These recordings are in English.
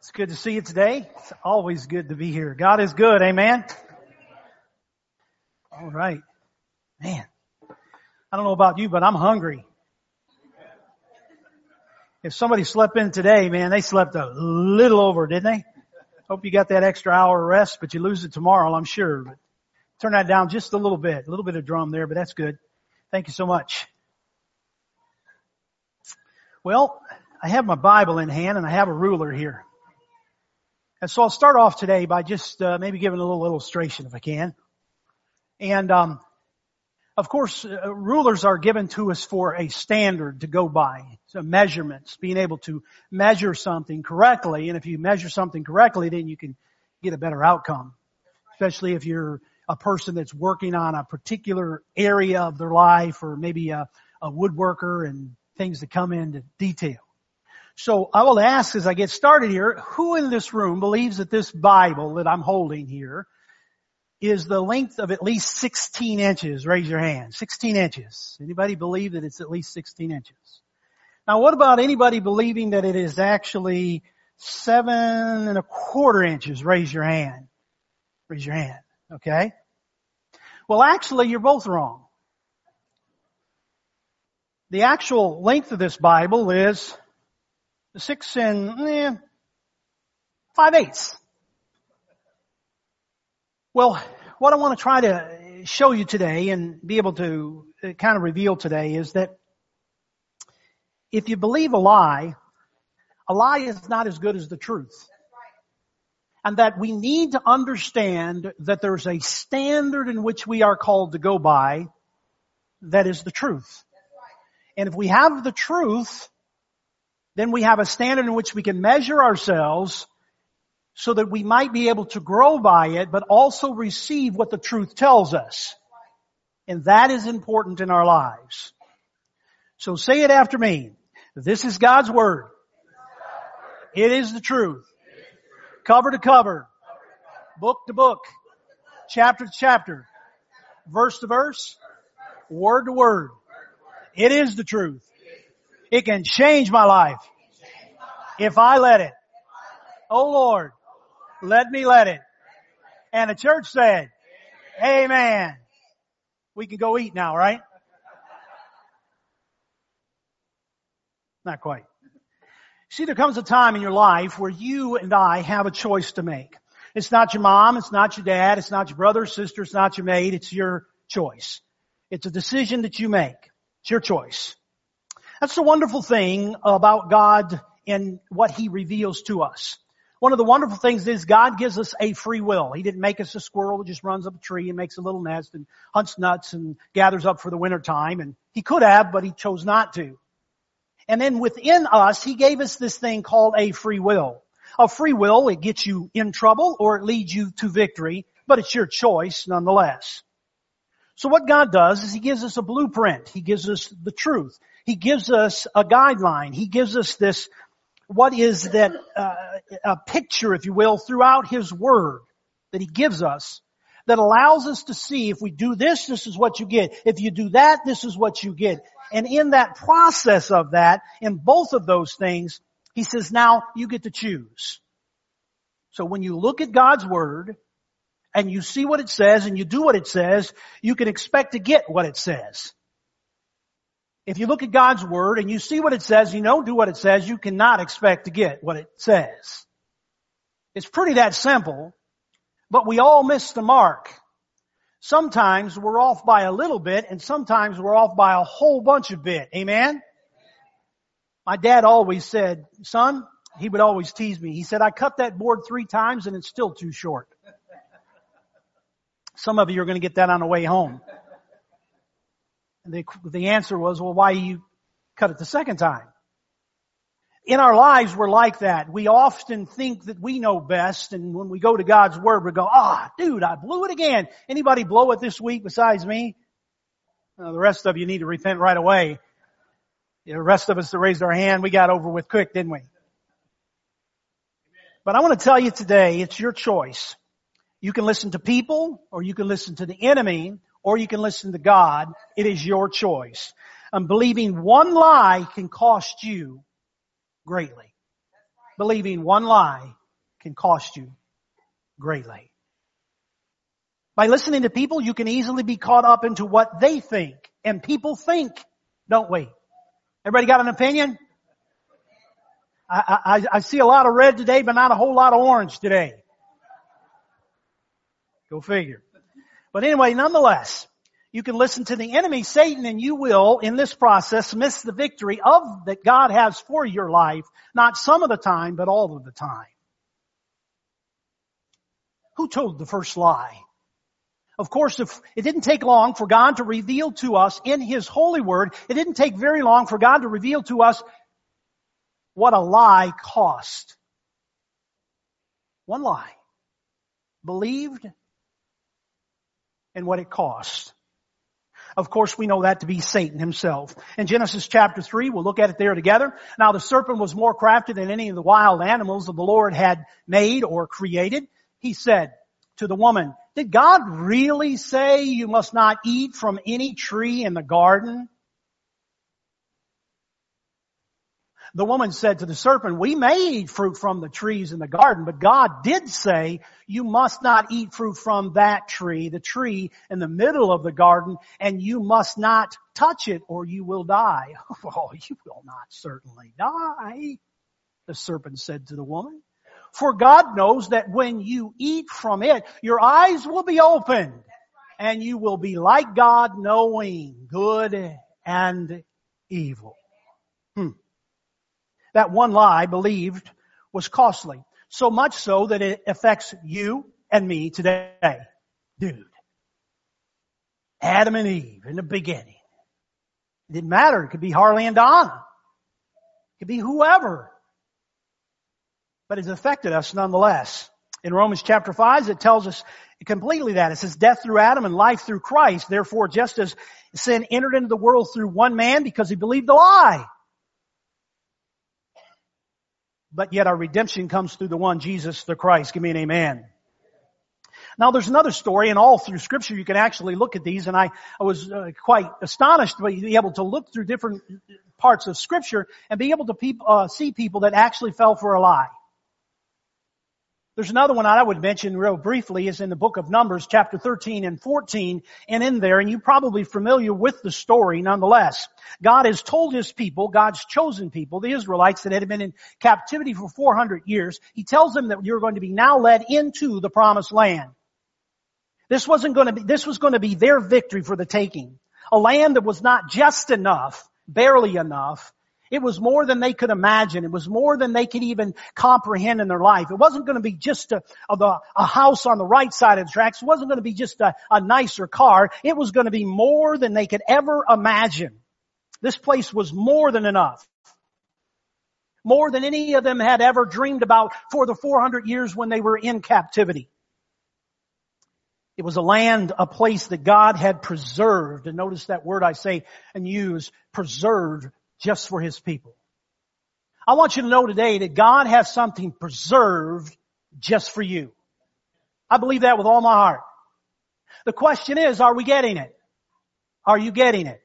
It's good to see you today. It's always good to be here. God is good. Amen. All right. Man, I don't know about you, but I'm hungry. If somebody slept in today, man, they slept a little over, didn't they? Hope you got that extra hour of rest, but you lose it tomorrow, I'm sure. But turn that down just a little bit. A little bit of drum there, but that's good. Thank you so much. Well, I have my Bible in hand and I have a ruler here. And so I'll start off today by just uh, maybe giving a little illustration if I can. And um, of course, uh, rulers are given to us for a standard to go by. So measurements, being able to measure something correctly. And if you measure something correctly, then you can get a better outcome. Especially if you're a person that's working on a particular area of their life or maybe a, a woodworker and things that come into detail. So I will ask as I get started here, who in this room believes that this Bible that I'm holding here is the length of at least 16 inches? Raise your hand. 16 inches. Anybody believe that it's at least 16 inches? Now what about anybody believing that it is actually seven and a quarter inches? Raise your hand. Raise your hand. Okay. Well actually you're both wrong. The actual length of this Bible is six and eh, five eighths. Well, what I want to try to show you today and be able to uh, kind of reveal today is that if you believe a lie, a lie is not as good as the truth. And that we need to understand that there's a standard in which we are called to go by that is the truth. And if we have the truth, then we have a standard in which we can measure ourselves so that we might be able to grow by it, but also receive what the truth tells us. And that is important in our lives. So say it after me. This is God's Word. It is the truth. Cover to cover. Book to book. Chapter to chapter. Verse to verse. Word to word. It is the truth. It can change my life. If I let it. Oh Lord, let me let it. And the church said, Amen. We can go eat now, right? Not quite. See, there comes a time in your life where you and I have a choice to make. It's not your mom, it's not your dad, it's not your brother sister, it's not your mate, it's your choice. It's a decision that you make. It's your choice. That's the wonderful thing about God and what He reveals to us. One of the wonderful things is God gives us a free will. He didn't make us a squirrel that just runs up a tree and makes a little nest and hunts nuts and gathers up for the winter time. And He could have, but He chose not to. And then within us, He gave us this thing called a free will. A free will, it gets you in trouble or it leads you to victory, but it's your choice nonetheless. So what God does is He gives us a blueprint. He gives us the truth. He gives us a guideline. He gives us this, what is that, uh, a picture, if you will, throughout His Word that He gives us that allows us to see if we do this, this is what you get. If you do that, this is what you get. And in that process of that, in both of those things, He says, now you get to choose. So when you look at God's Word, and you see what it says and you do what it says, you can expect to get what it says. If you look at God's Word and you see what it says, you don't do what it says, you cannot expect to get what it says. It's pretty that simple, but we all miss the mark. Sometimes we're off by a little bit and sometimes we're off by a whole bunch of bit. Amen? My dad always said, son, he would always tease me. He said, I cut that board three times and it's still too short. Some of you are going to get that on the way home. The, the answer was, well, why you cut it the second time? In our lives, we're like that. We often think that we know best, and when we go to God's Word, we go, ah, oh, dude, I blew it again. Anybody blow it this week besides me? Uh, the rest of you need to repent right away. The rest of us that raised our hand, we got over with quick, didn't we? But I want to tell you today, it's your choice. You can listen to people, or you can listen to the enemy, or you can listen to God. It is your choice. And believing one lie can cost you greatly. believing one lie can cost you greatly. By listening to people, you can easily be caught up into what they think. And people think, don't we? Everybody got an opinion? I, I, I see a lot of red today, but not a whole lot of orange today. Go figure. But anyway, nonetheless, you can listen to the enemy, Satan, and you will, in this process, miss the victory of that God has for your life, not some of the time, but all of the time. Who told the first lie? Of course, if it didn't take long for God to reveal to us in His holy word, it didn't take very long for God to reveal to us what a lie cost. One lie. Believed and what it cost. Of course, we know that to be Satan himself. In Genesis chapter 3, we'll look at it there together. Now the serpent was more crafty than any of the wild animals that the Lord had made or created. He said to the woman, did God really say you must not eat from any tree in the garden? The woman said to the serpent, we may eat fruit from the trees in the garden, but God did say you must not eat fruit from that tree, the tree in the middle of the garden, and you must not touch it or you will die. Oh, you will not certainly die, the serpent said to the woman. For God knows that when you eat from it, your eyes will be opened and you will be like God knowing good and evil. Hmm. That one lie believed was costly. So much so that it affects you and me today. Dude. Adam and Eve in the beginning. It didn't matter. It could be Harley and Donna. It could be whoever. But it's affected us nonetheless. In Romans chapter 5, it tells us completely that. It says death through Adam and life through Christ. Therefore, just as sin entered into the world through one man because he believed the lie, but yet our redemption comes through the one Jesus the Christ. Give me an amen. Now there's another story and all through scripture you can actually look at these and I, I was uh, quite astonished to be able to look through different parts of scripture and be able to uh, see people that actually fell for a lie. There's another one I would mention real briefly is in the book of Numbers chapter 13 and 14 and in there, and you're probably familiar with the story nonetheless. God has told His people, God's chosen people, the Israelites that had been in captivity for 400 years, He tells them that you're going to be now led into the promised land. This wasn't going to be, this was going to be their victory for the taking. A land that was not just enough, barely enough, it was more than they could imagine. It was more than they could even comprehend in their life. It wasn't going to be just a, a, a house on the right side of the tracks. It wasn't going to be just a, a nicer car. It was going to be more than they could ever imagine. This place was more than enough. More than any of them had ever dreamed about for the 400 years when they were in captivity. It was a land, a place that God had preserved. And notice that word I say and use, preserved just for His people. I want you to know today that God has something preserved just for you. I believe that with all my heart. The question is, are we getting it? Are you getting it?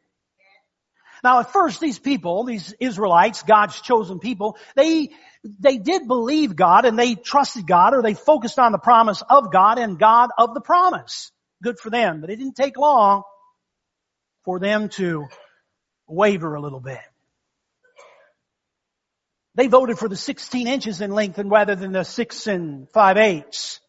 Now at first these people, these Israelites, God's chosen people, they, they did believe God and they trusted God or they focused on the promise of God and God of the promise. Good for them, but it didn't take long for them to waver a little bit. They voted for the 16 inches in length and rather than the 6 and 5 eighths.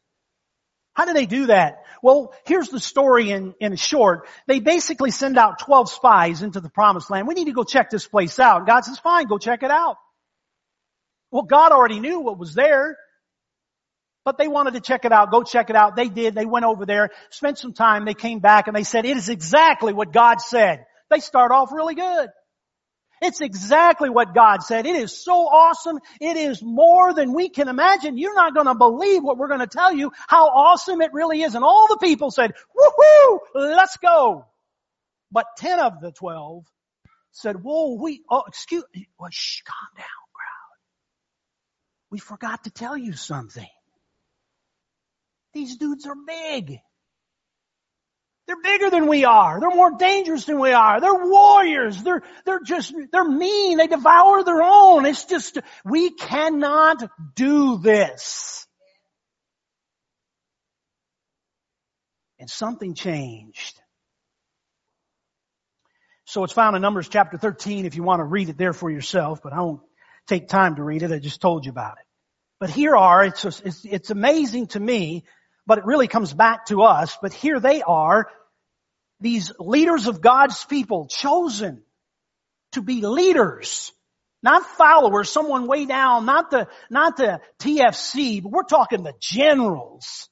How do they do that? Well, here's the story in, in short. They basically send out 12 spies into the promised land. We need to go check this place out. God says, fine, go check it out. Well, God already knew what was there. But they wanted to check it out. Go check it out. They did. They went over there, spent some time. They came back and they said, it is exactly what God said. They start off really good. It's exactly what God said. It is so awesome. It is more than we can imagine. You're not going to believe what we're going to tell you, how awesome it really is. And all the people said, woohoo, let's go. But 10 of the 12 said, whoa, we, oh, excuse, well, shh, calm down, crowd. We forgot to tell you something. These dudes are big. They're bigger than we are. They're more dangerous than we are. They're warriors. They're, they're just, they're mean. They devour their own. It's just, we cannot do this. And something changed. So it's found in Numbers chapter 13 if you want to read it there for yourself, but I won't take time to read it. I just told you about it. But here are, it's, it's, it's amazing to me but it really comes back to us. But here they are, these leaders of God's people, chosen to be leaders. Not followers, someone way down, not the, not the PFC, but we're talking the generals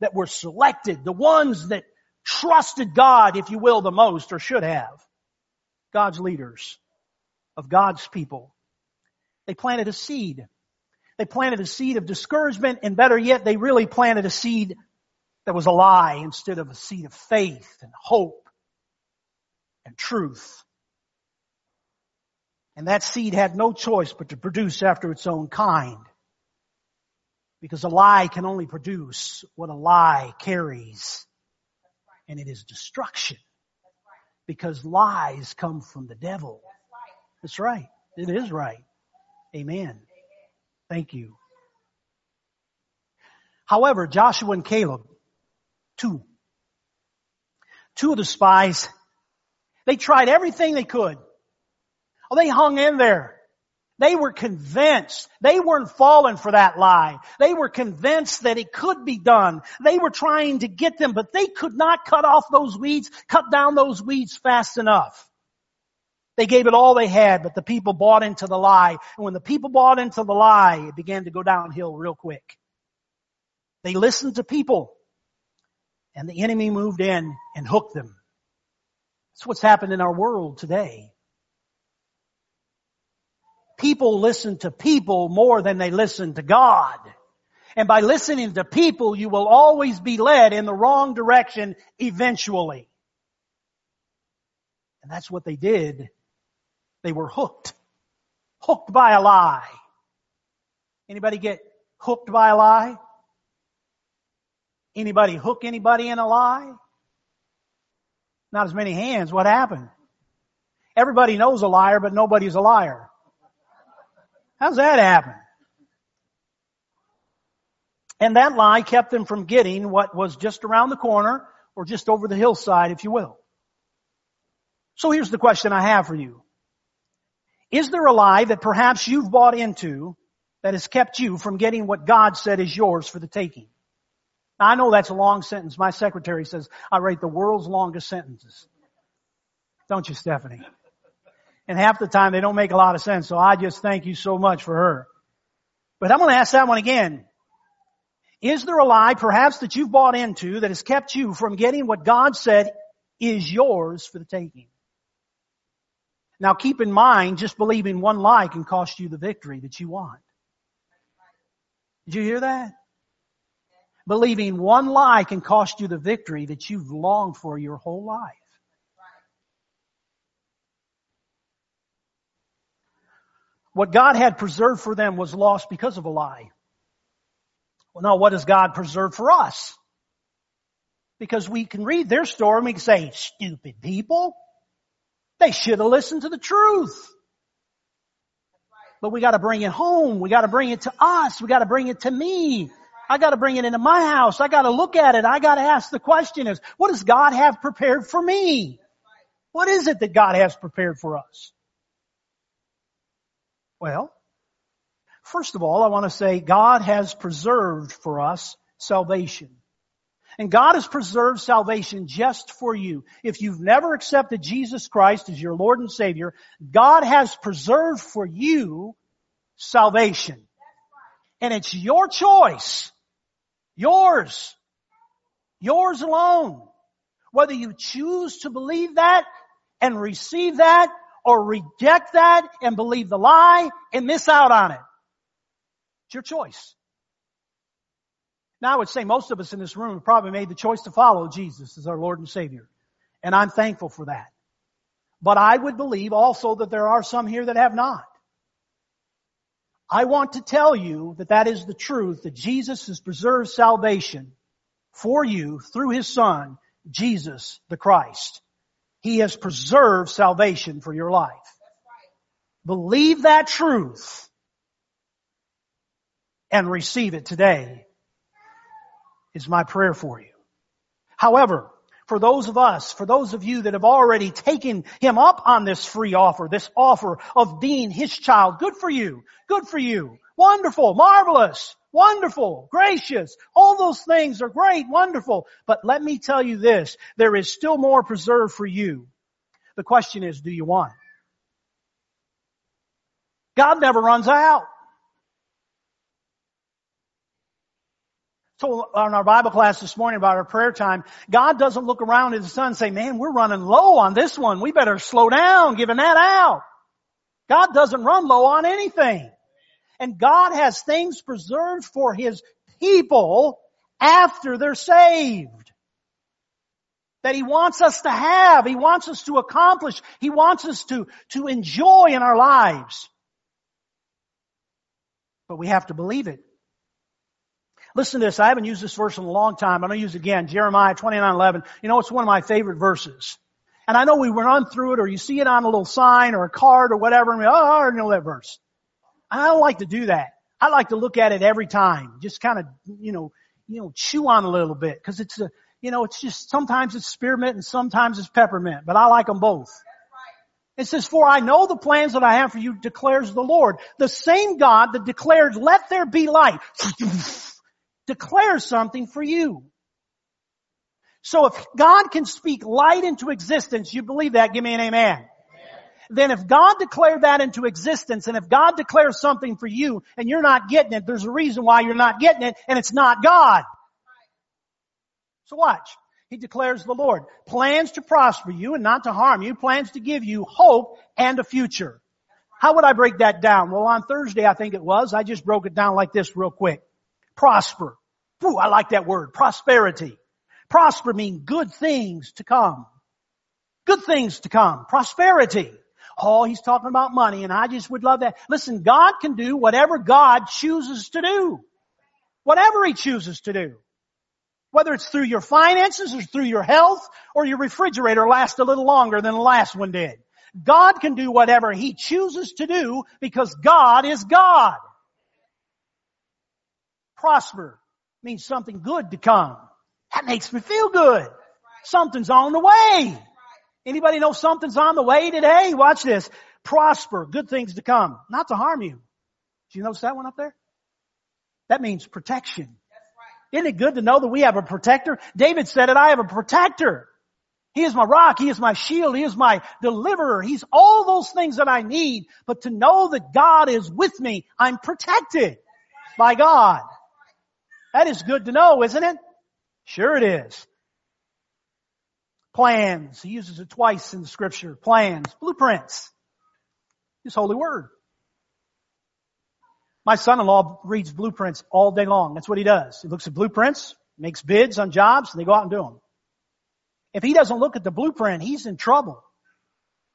that were selected, the ones that trusted God, if you will, the most, or should have. God's leaders of God's people. They planted a seed. They planted a seed of discouragement and better yet, they really planted a seed that was a lie instead of a seed of faith and hope and truth. And that seed had no choice but to produce after its own kind. Because a lie can only produce what a lie carries. And it is destruction. Because lies come from the devil. That's right. It is right. Amen. Thank you. However, Joshua and Caleb, two, two of the spies, they tried everything they could. Oh, they hung in there. They were convinced. They weren't falling for that lie. They were convinced that it could be done. They were trying to get them, but they could not cut off those weeds, cut down those weeds fast enough. They gave it all they had, but the people bought into the lie. And when the people bought into the lie, it began to go downhill real quick. They listened to people and the enemy moved in and hooked them. That's what's happened in our world today. People listen to people more than they listen to God. And by listening to people, you will always be led in the wrong direction eventually. And that's what they did they were hooked. Hooked by a lie. Anybody get hooked by a lie? Anybody hook anybody in a lie? Not as many hands. What happened? Everybody knows a liar, but nobody's a liar. How's that happen? And that lie kept them from getting what was just around the corner or just over the hillside, if you will. So here's the question I have for you. Is there a lie that perhaps you've bought into that has kept you from getting what God said is yours for the taking? Now, I know that's a long sentence. My secretary says I write the world's longest sentences. Don't you, Stephanie? And half the time they don't make a lot of sense, so I just thank you so much for her. But I'm going to ask that one again. Is there a lie perhaps that you've bought into that has kept you from getting what God said is yours for the taking? Now keep in mind, just believing one lie can cost you the victory that you want. Did you hear that? Believing one lie can cost you the victory that you've longed for your whole life. What God had preserved for them was lost because of a lie. Well, now what does God preserve for us? Because we can read their story and we can say, stupid people. They should have listened to the truth. But we gotta bring it home. We gotta bring it to us. We gotta bring it to me. I gotta bring it into my house. I gotta look at it. I gotta ask the question is, what does God have prepared for me? What is it that God has prepared for us? Well, first of all, I want to say God has preserved for us salvation. And God has preserved salvation just for you. If you've never accepted Jesus Christ as your Lord and Savior, God has preserved for you salvation. And it's your choice. Yours. Yours alone. Whether you choose to believe that and receive that or reject that and believe the lie and miss out on it. It's your choice. Now I would say most of us in this room have probably made the choice to follow Jesus as our Lord and Savior. And I'm thankful for that. But I would believe also that there are some here that have not. I want to tell you that that is the truth, that Jesus has preserved salvation for you through His Son Jesus the Christ. He has preserved salvation for your life. Believe that truth and receive it today is my prayer for you. However, for those of us, for those of you that have already taken him up on this free offer, this offer of being his child, good for you. Good for you. Wonderful. Marvelous. Wonderful. Gracious. All those things are great. Wonderful. But let me tell you this. There is still more preserved for you. The question is, do you want? God never runs out. So on our Bible class this morning about our prayer time, God doesn't look around at the sun and say, man, we're running low on this one. We better slow down giving that out. God doesn't run low on anything. And God has things preserved for His people after they're saved. That He wants us to have. He wants us to accomplish. He wants us to, to enjoy in our lives. But we have to believe it. Listen to this. I haven't used this verse in a long time. I'm going to use it again. Jeremiah 29, 11. You know, it's one of my favorite verses. And I know we run through it or you see it on a little sign or a card or whatever and we, oh, I know that verse. I don't like to do that. I like to look at it every time. Just kind of, you know, you know, chew on a little bit because it's a, you know, it's just sometimes it's spearmint and sometimes it's peppermint, but I like them both. It says, for I know the plans that I have for you declares the Lord. The same God that declared, let there be light declares something for you. So if God can speak light into existence, you believe that, give me an amen. amen. Then if God declared that into existence and if God declares something for you and you're not getting it, there's a reason why you're not getting it and it's not God. So watch. He declares the Lord. Plans to prosper you and not to harm you. Plans to give you hope and a future. How would I break that down? Well, on Thursday, I think it was, I just broke it down like this real quick. Prosper. Ooh, I like that word. Prosperity. Prosper means good things to come. Good things to come. Prosperity. Oh, he's talking about money and I just would love that. Listen, God can do whatever God chooses to do. Whatever He chooses to do. Whether it's through your finances or through your health or your refrigerator lasts a little longer than the last one did. God can do whatever He chooses to do because God is God prosper means something good to come. That makes me feel good. Something's on the way. Anybody know something's on the way today? Watch this. Prosper, good things to come, not to harm you. Did you notice that one up there? That means protection. Isn't it good to know that we have a protector? David said it, I have a protector. He is my rock. He is my shield. He is my deliverer. He's all those things that I need. But to know that God is with me, I'm protected by God. That is good to know, isn't it? Sure it is. Plans. He uses it twice in the scripture. Plans. Blueprints. His holy word. My son-in-law reads blueprints all day long. That's what he does. He looks at blueprints, makes bids on jobs, and they go out and do them. If he doesn't look at the blueprint, he's in trouble.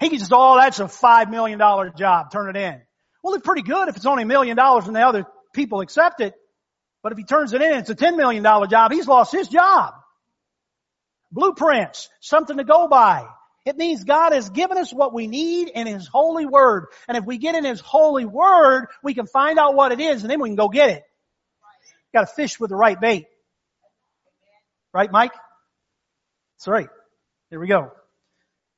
He can just, oh, that's a five million dollar job, turn it in. Well, it's pretty good if it's only a million dollars and the other people accept it. But if he turns it in, it's a $10 million job. He's lost his job. Blueprints, something to go by. It means God has given us what we need in His holy word. And if we get in His holy word, we can find out what it is and then we can go get it. Got to fish with the right bait. Right, Mike? That's right. There we go.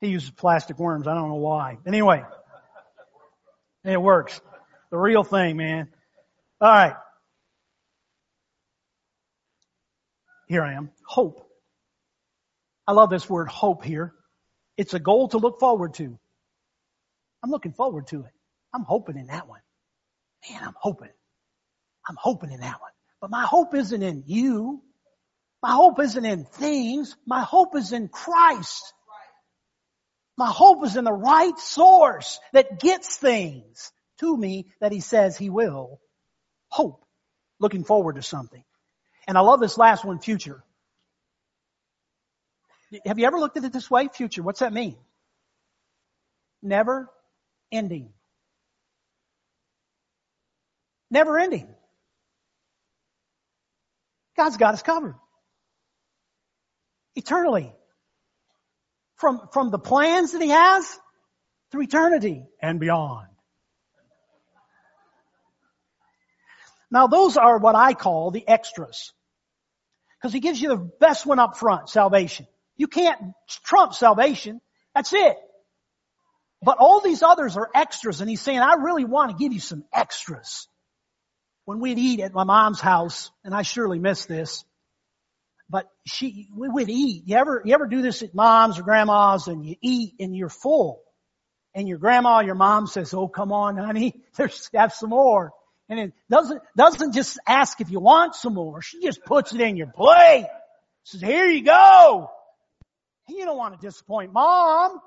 He uses plastic worms. I don't know why. Anyway. It works. The real thing, man. All right. Here I am. Hope. I love this word hope here. It's a goal to look forward to. I'm looking forward to it. I'm hoping in that one. Man, I'm hoping. I'm hoping in that one. But my hope isn't in you. My hope isn't in things. My hope is in Christ. My hope is in the right source that gets things to me that he says he will. Hope. Looking forward to something. And I love this last one, future. Have you ever looked at it this way? Future. What's that mean? Never ending. Never ending. God's got us covered. Eternally. from, from the plans that he has through eternity and beyond. Now those are what I call the extras. Because he gives you the best one up front, salvation. You can't trump salvation. That's it. But all these others are extras and he's saying, I really want to give you some extras. When we'd eat at my mom's house, and I surely miss this, but she, we would eat. You ever, you ever do this at mom's or grandma's and you eat and you're full? And your grandma your mom says, oh come on honey, there's, have some more. And it doesn't, doesn't just ask if you want some more. She just puts it in your plate. Says, here you go. You don't want to disappoint mom.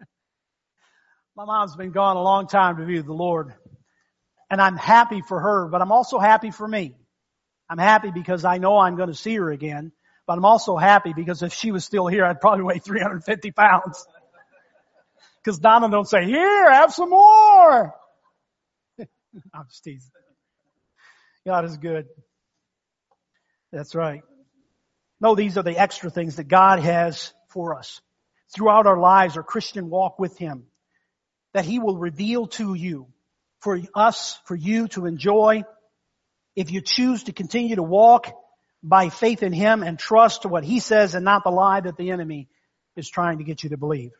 My mom's been gone a long time to be with the Lord. And I'm happy for her, but I'm also happy for me. I'm happy because I know I'm going to see her again, but I'm also happy because if she was still here, I'd probably weigh 350 pounds. Cause Donna don't say, here, have some more. I'm just teasing. God is good. That's right. No, these are the extra things that God has for us throughout our lives, our Christian walk with Him, that He will reveal to you for us, for you to enjoy if you choose to continue to walk by faith in Him and trust to what He says and not the lie that the enemy is trying to get you to believe.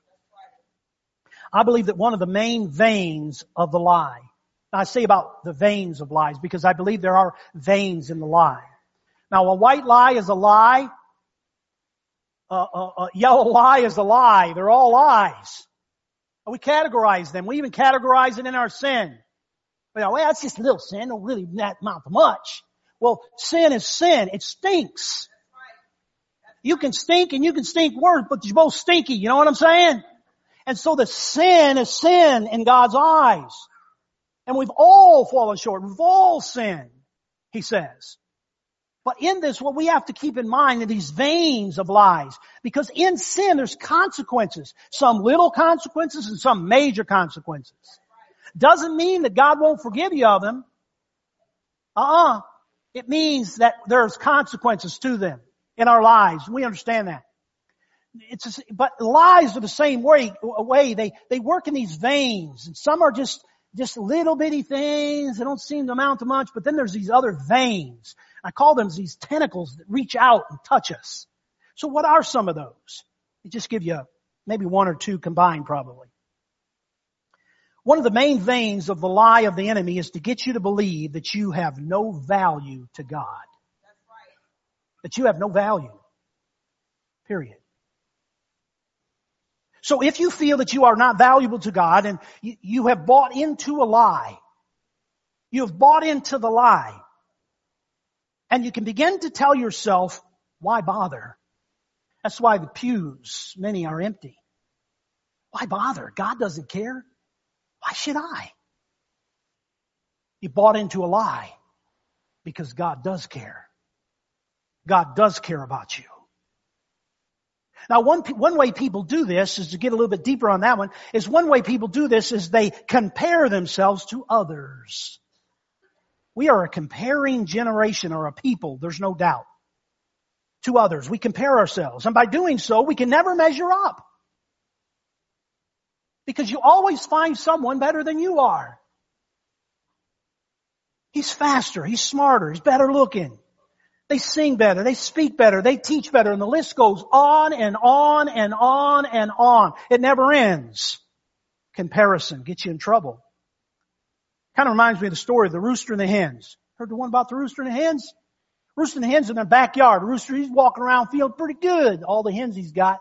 I believe that one of the main veins of the lie I say about the veins of lies because I believe there are veins in the lie. Now a white lie is a lie. A, a, a yellow lie is a lie. They're all lies. We categorize them. We even categorize it in our sin. Well, that's just a little sin. Don't really amount to much. Well, sin is sin. It stinks. You can stink and you can stink worse, but you're both stinky. You know what I'm saying? And so the sin is sin in God's eyes. And we've all fallen short. We've all sinned, he says. But in this, what we have to keep in mind are these veins of lies. Because in sin, there's consequences. Some little consequences and some major consequences. Doesn't mean that God won't forgive you of them. Uh-uh. It means that there's consequences to them in our lives. We understand that. It's, but lies are the same way, way. They, they work in these veins and some are just just little bitty things. that don't seem to amount to much, but then there's these other veins. I call them these tentacles that reach out and touch us. So what are some of those? They just give you maybe one or two combined probably. One of the main veins of the lie of the enemy is to get you to believe that you have no value to God. Right. That you have no value. Period. So if you feel that you are not valuable to God and you, you have bought into a lie, you have bought into the lie, and you can begin to tell yourself, why bother? That's why the pews, many are empty. Why bother? God doesn't care. Why should I? You bought into a lie because God does care. God does care about you. Now one, one way people do this is to get a little bit deeper on that one, is one way people do this is they compare themselves to others. We are a comparing generation or a people, there's no doubt, to others. We compare ourselves. And by doing so, we can never measure up. Because you always find someone better than you are. He's faster, he's smarter, he's better looking. They sing better, they speak better, they teach better, and the list goes on and on and on and on. It never ends. Comparison gets you in trouble. Kind of reminds me of the story of the rooster and the hens. Heard the one about the rooster and the hens? Rooster and the hens in their backyard. Rooster, he's walking around feeling pretty good, all the hens he's got.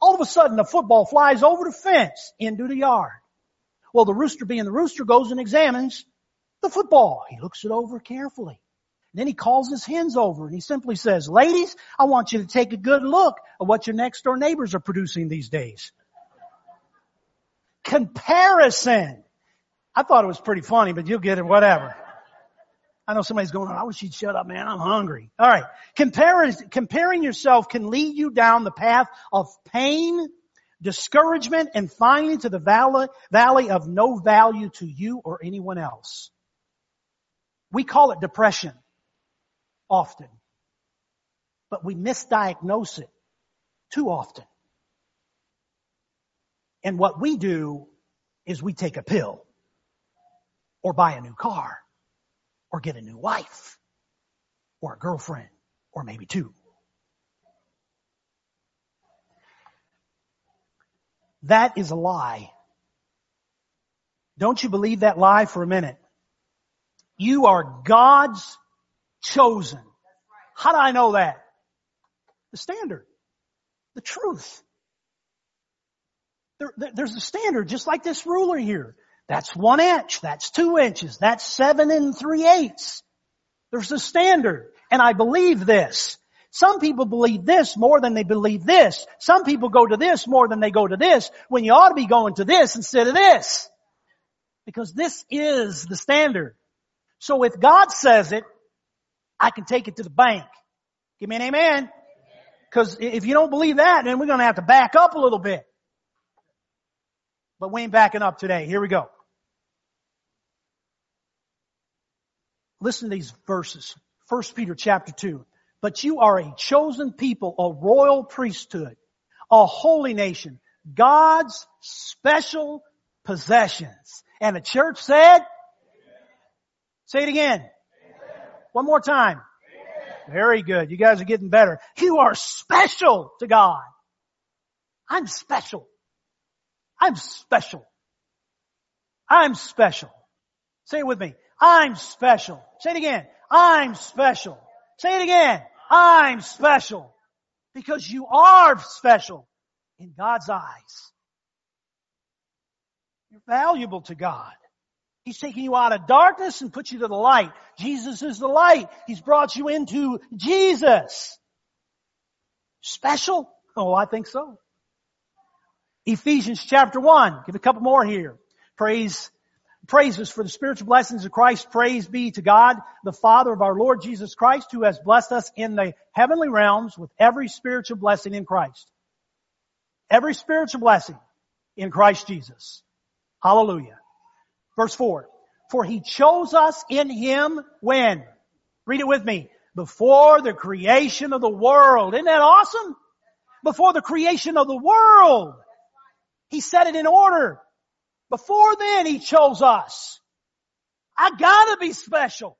All of a sudden, the football flies over the fence into the yard. Well, the rooster being the rooster goes and examines the football. He looks it over carefully. Then he calls his hens over and he simply says, ladies, I want you to take a good look at what your next door neighbors are producing these days. Comparison. I thought it was pretty funny, but you'll get it, whatever. I know somebody's going, I wish you'd shut up, man. I'm hungry. All right. Comparing, comparing yourself can lead you down the path of pain, discouragement, and finally to the valley, valley of no value to you or anyone else. We call it depression often. But we misdiagnose it too often. And what we do is we take a pill or buy a new car or get a new wife or a girlfriend or maybe two. That is a lie. Don't you believe that lie for a minute. You are God's chosen. How do I know that? The standard. The truth. There, there's a standard, just like this ruler here. That's one inch. That's two inches. That's seven and three eighths. There's a standard. And I believe this. Some people believe this more than they believe this. Some people go to this more than they go to this when you ought to be going to this instead of this. Because this is the standard. So if God says it, I can take it to the bank. Give me an amen. Because if you don't believe that, then we're going to have to back up a little bit. But we ain't backing up today. Here we go. Listen to these verses. 1 Peter chapter 2. But you are a chosen people, a royal priesthood, a holy nation, God's special possessions. And the church said, say it again. One more time. Very good. You guys are getting better. You are special to God. I'm special. I'm special. I'm special. Say it with me. I'm special. Say it again. I'm special. Say it again. I'm special. Because you are special in God's eyes. You're valuable to God. He's taking you out of darkness and put you to the light. Jesus is the light. He's brought you into Jesus. Special? Oh, I think so. Ephesians chapter 1. Give a couple more here. Praise praises for the spiritual blessings of Christ. Praise be to God, the Father of our Lord Jesus Christ, who has blessed us in the heavenly realms with every spiritual blessing in Christ. Every spiritual blessing in Christ Jesus. Hallelujah. Verse 4. For he chose us in him when? Read it with me. Before the creation of the world. Isn't that awesome? Before the creation of the world. He set it in order. Before then, He chose us. I gotta be special.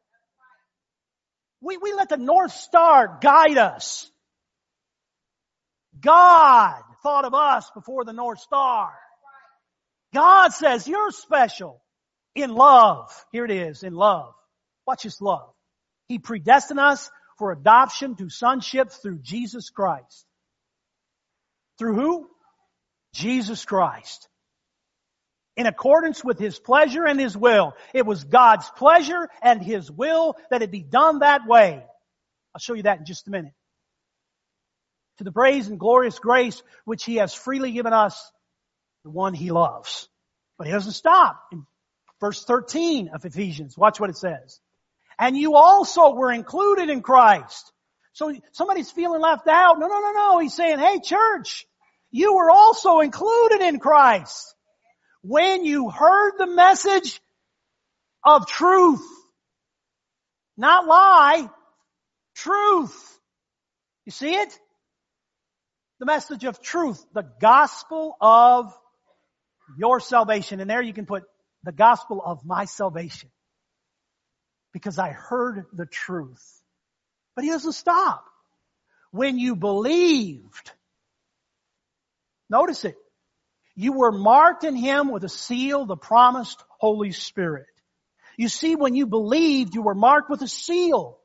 We, we let the North Star guide us. God thought of us before the North Star. God says you're special in love. Here it is, in love. Watch this love. He predestined us for adoption to sonship through Jesus Christ. Through who? Jesus Christ in accordance with His pleasure and His will. It was God's pleasure and His will that it be done that way. I'll show you that in just a minute. To the praise and glorious grace which He has freely given us, the one He loves. But He doesn't stop. In verse 13 of Ephesians, watch what it says. And you also were included in Christ. So somebody's feeling left out. No, no, no, no. He's saying, hey church, you were also included in Christ when you heard the message of truth. Not lie, truth. You see it? The message of truth, the gospel of your salvation. And there you can put the gospel of my salvation. Because I heard the truth. But he doesn't stop. When you believed, notice it, you were marked in Him with a seal, the promised Holy Spirit. You see, when you believed, you were marked with a seal.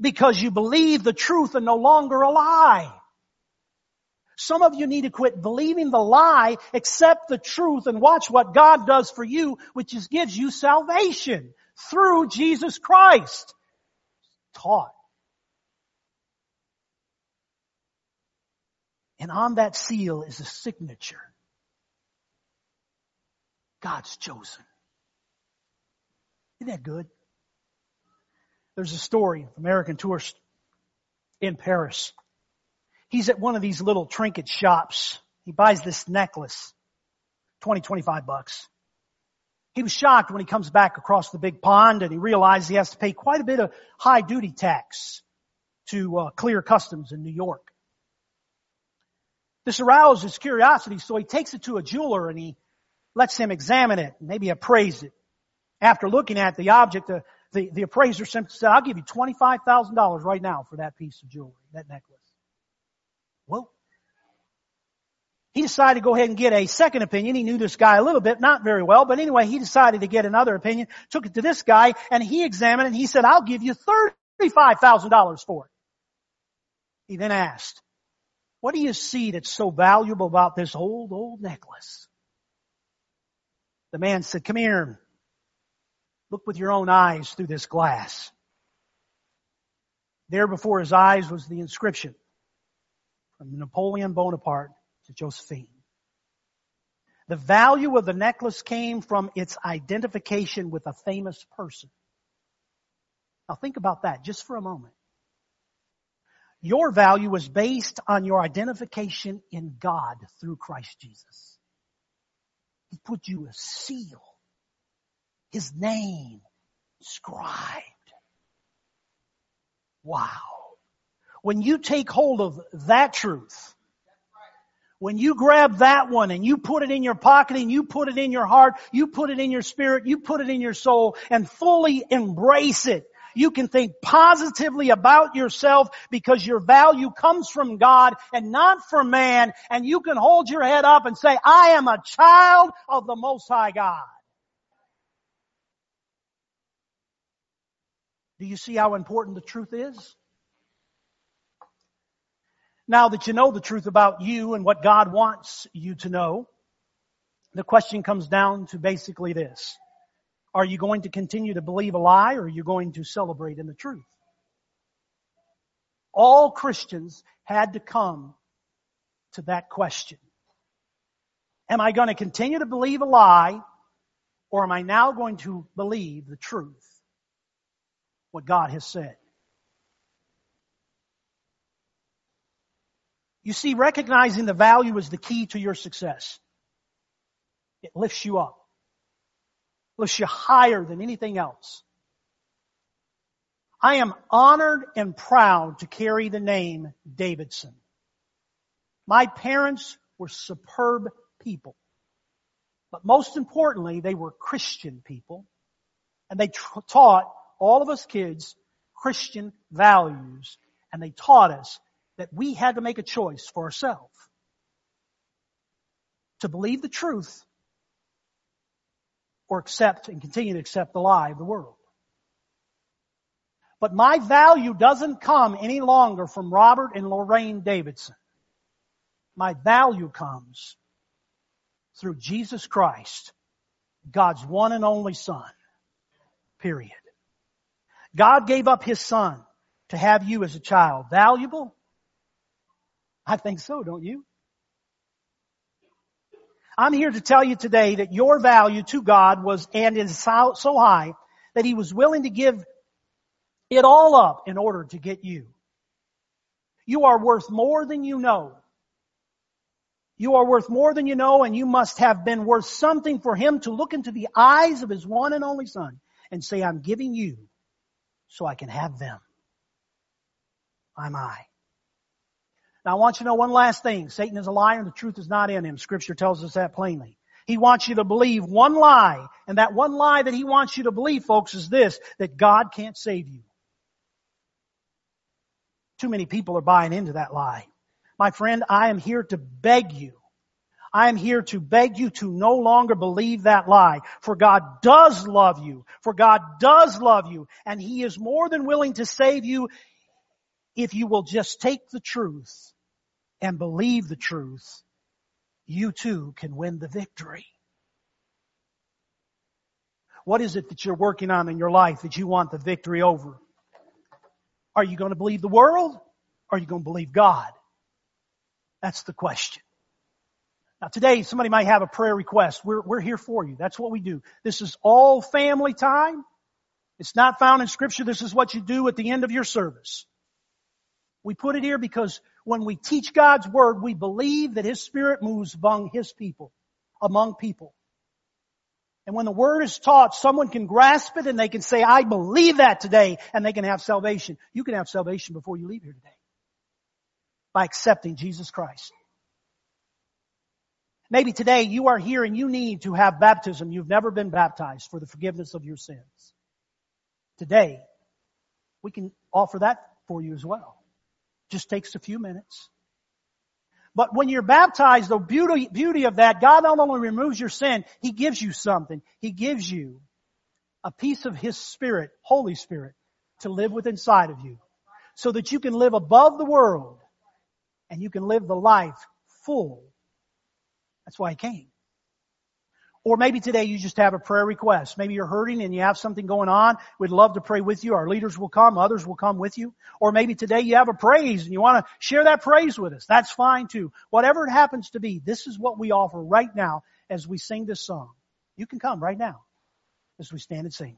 Because you believed the truth and no longer a lie. Some of you need to quit believing the lie, accept the truth, and watch what God does for you, which is gives you salvation through Jesus Christ. Taught. And on that seal is a signature. God's chosen. Isn't that good? There's a story American tourist in Paris. He's at one of these little trinket shops. He buys this necklace. 20, 25 bucks. He was shocked when he comes back across the big pond and he realizes he has to pay quite a bit of high duty tax to uh, clear customs in New York. This arouses his curiosity, so he takes it to a jeweler and he lets him examine it, maybe appraise it. After looking at the object, the, the, the appraiser simply said, I'll give you $25,000 right now for that piece of jewelry, that necklace. Well, he decided to go ahead and get a second opinion. He knew this guy a little bit, not very well, but anyway, he decided to get another opinion, took it to this guy, and he examined it, and he said, I'll give you $35,000 for it. He then asked, what do you see that's so valuable about this old, old necklace? The man said, come here. Look with your own eyes through this glass. There before his eyes was the inscription from Napoleon Bonaparte to Josephine. The value of the necklace came from its identification with a famous person. Now think about that just for a moment. Your value is based on your identification in God through Christ Jesus. He put you a seal. His name inscribed. Wow. When you take hold of that truth, when you grab that one and you put it in your pocket and you put it in your heart, you put it in your spirit, you put it in your soul and fully embrace it. You can think positively about yourself because your value comes from God and not from man and you can hold your head up and say, I am a child of the Most High God. Do you see how important the truth is? Now that you know the truth about you and what God wants you to know, the question comes down to basically this. Are you going to continue to believe a lie or are you going to celebrate in the truth? All Christians had to come to that question. Am I going to continue to believe a lie or am I now going to believe the truth? What God has said. You see, recognizing the value is the key to your success. It lifts you up. Lifts you higher than anything else. I am honored and proud to carry the name Davidson. My parents were superb people. But most importantly, they were Christian people. And they taught all of us kids Christian values. And they taught us that we had to make a choice for ourselves to believe the truth or accept and continue to accept the lie of the world. But my value doesn't come any longer from Robert and Lorraine Davidson. My value comes through Jesus Christ, God's one and only Son. Period. God gave up His Son to have you as a child. Valuable? I think so, don't you? I'm here to tell you today that your value to God was and is so, so high that He was willing to give it all up in order to get you. You are worth more than you know. You are worth more than you know and you must have been worth something for Him to look into the eyes of His one and only Son and say, I'm giving you so I can have them. I'm I. Now I want you to know one last thing. Satan is a liar and the truth is not in him. Scripture tells us that plainly. He wants you to believe one lie, and that one lie that he wants you to believe, folks, is this, that God can't save you. Too many people are buying into that lie. My friend, I am here to beg you. I am here to beg you to no longer believe that lie. For God does love you. For God does love you. And He is more than willing to save you if you will just take the truth and believe the truth, you too can win the victory. What is it that you're working on in your life that you want the victory over? Are you going to believe the world? Or are you going to believe God? That's the question. Now today somebody might have a prayer request. We're, we're here for you. That's what we do. This is all family time. It's not found in scripture. This is what you do at the end of your service. We put it here because when we teach God's Word, we believe that His Spirit moves among His people, among people. And when the Word is taught, someone can grasp it and they can say, I believe that today, and they can have salvation. You can have salvation before you leave here today. By accepting Jesus Christ. Maybe today you are here and you need to have baptism. You've never been baptized for the forgiveness of your sins. Today, we can offer that for you as well. Just takes a few minutes. But when you're baptized, the beauty, beauty of that, God not only removes your sin, He gives you something. He gives you a piece of His Spirit, Holy Spirit, to live with inside of you. So that you can live above the world and you can live the life full. That's why He came. Or maybe today you just have a prayer request. Maybe you're hurting and you have something going on. We'd love to pray with you. Our leaders will come. Others will come with you. Or maybe today you have a praise and you want to share that praise with us. That's fine too. Whatever it happens to be, this is what we offer right now as we sing this song. You can come right now as we stand and sing.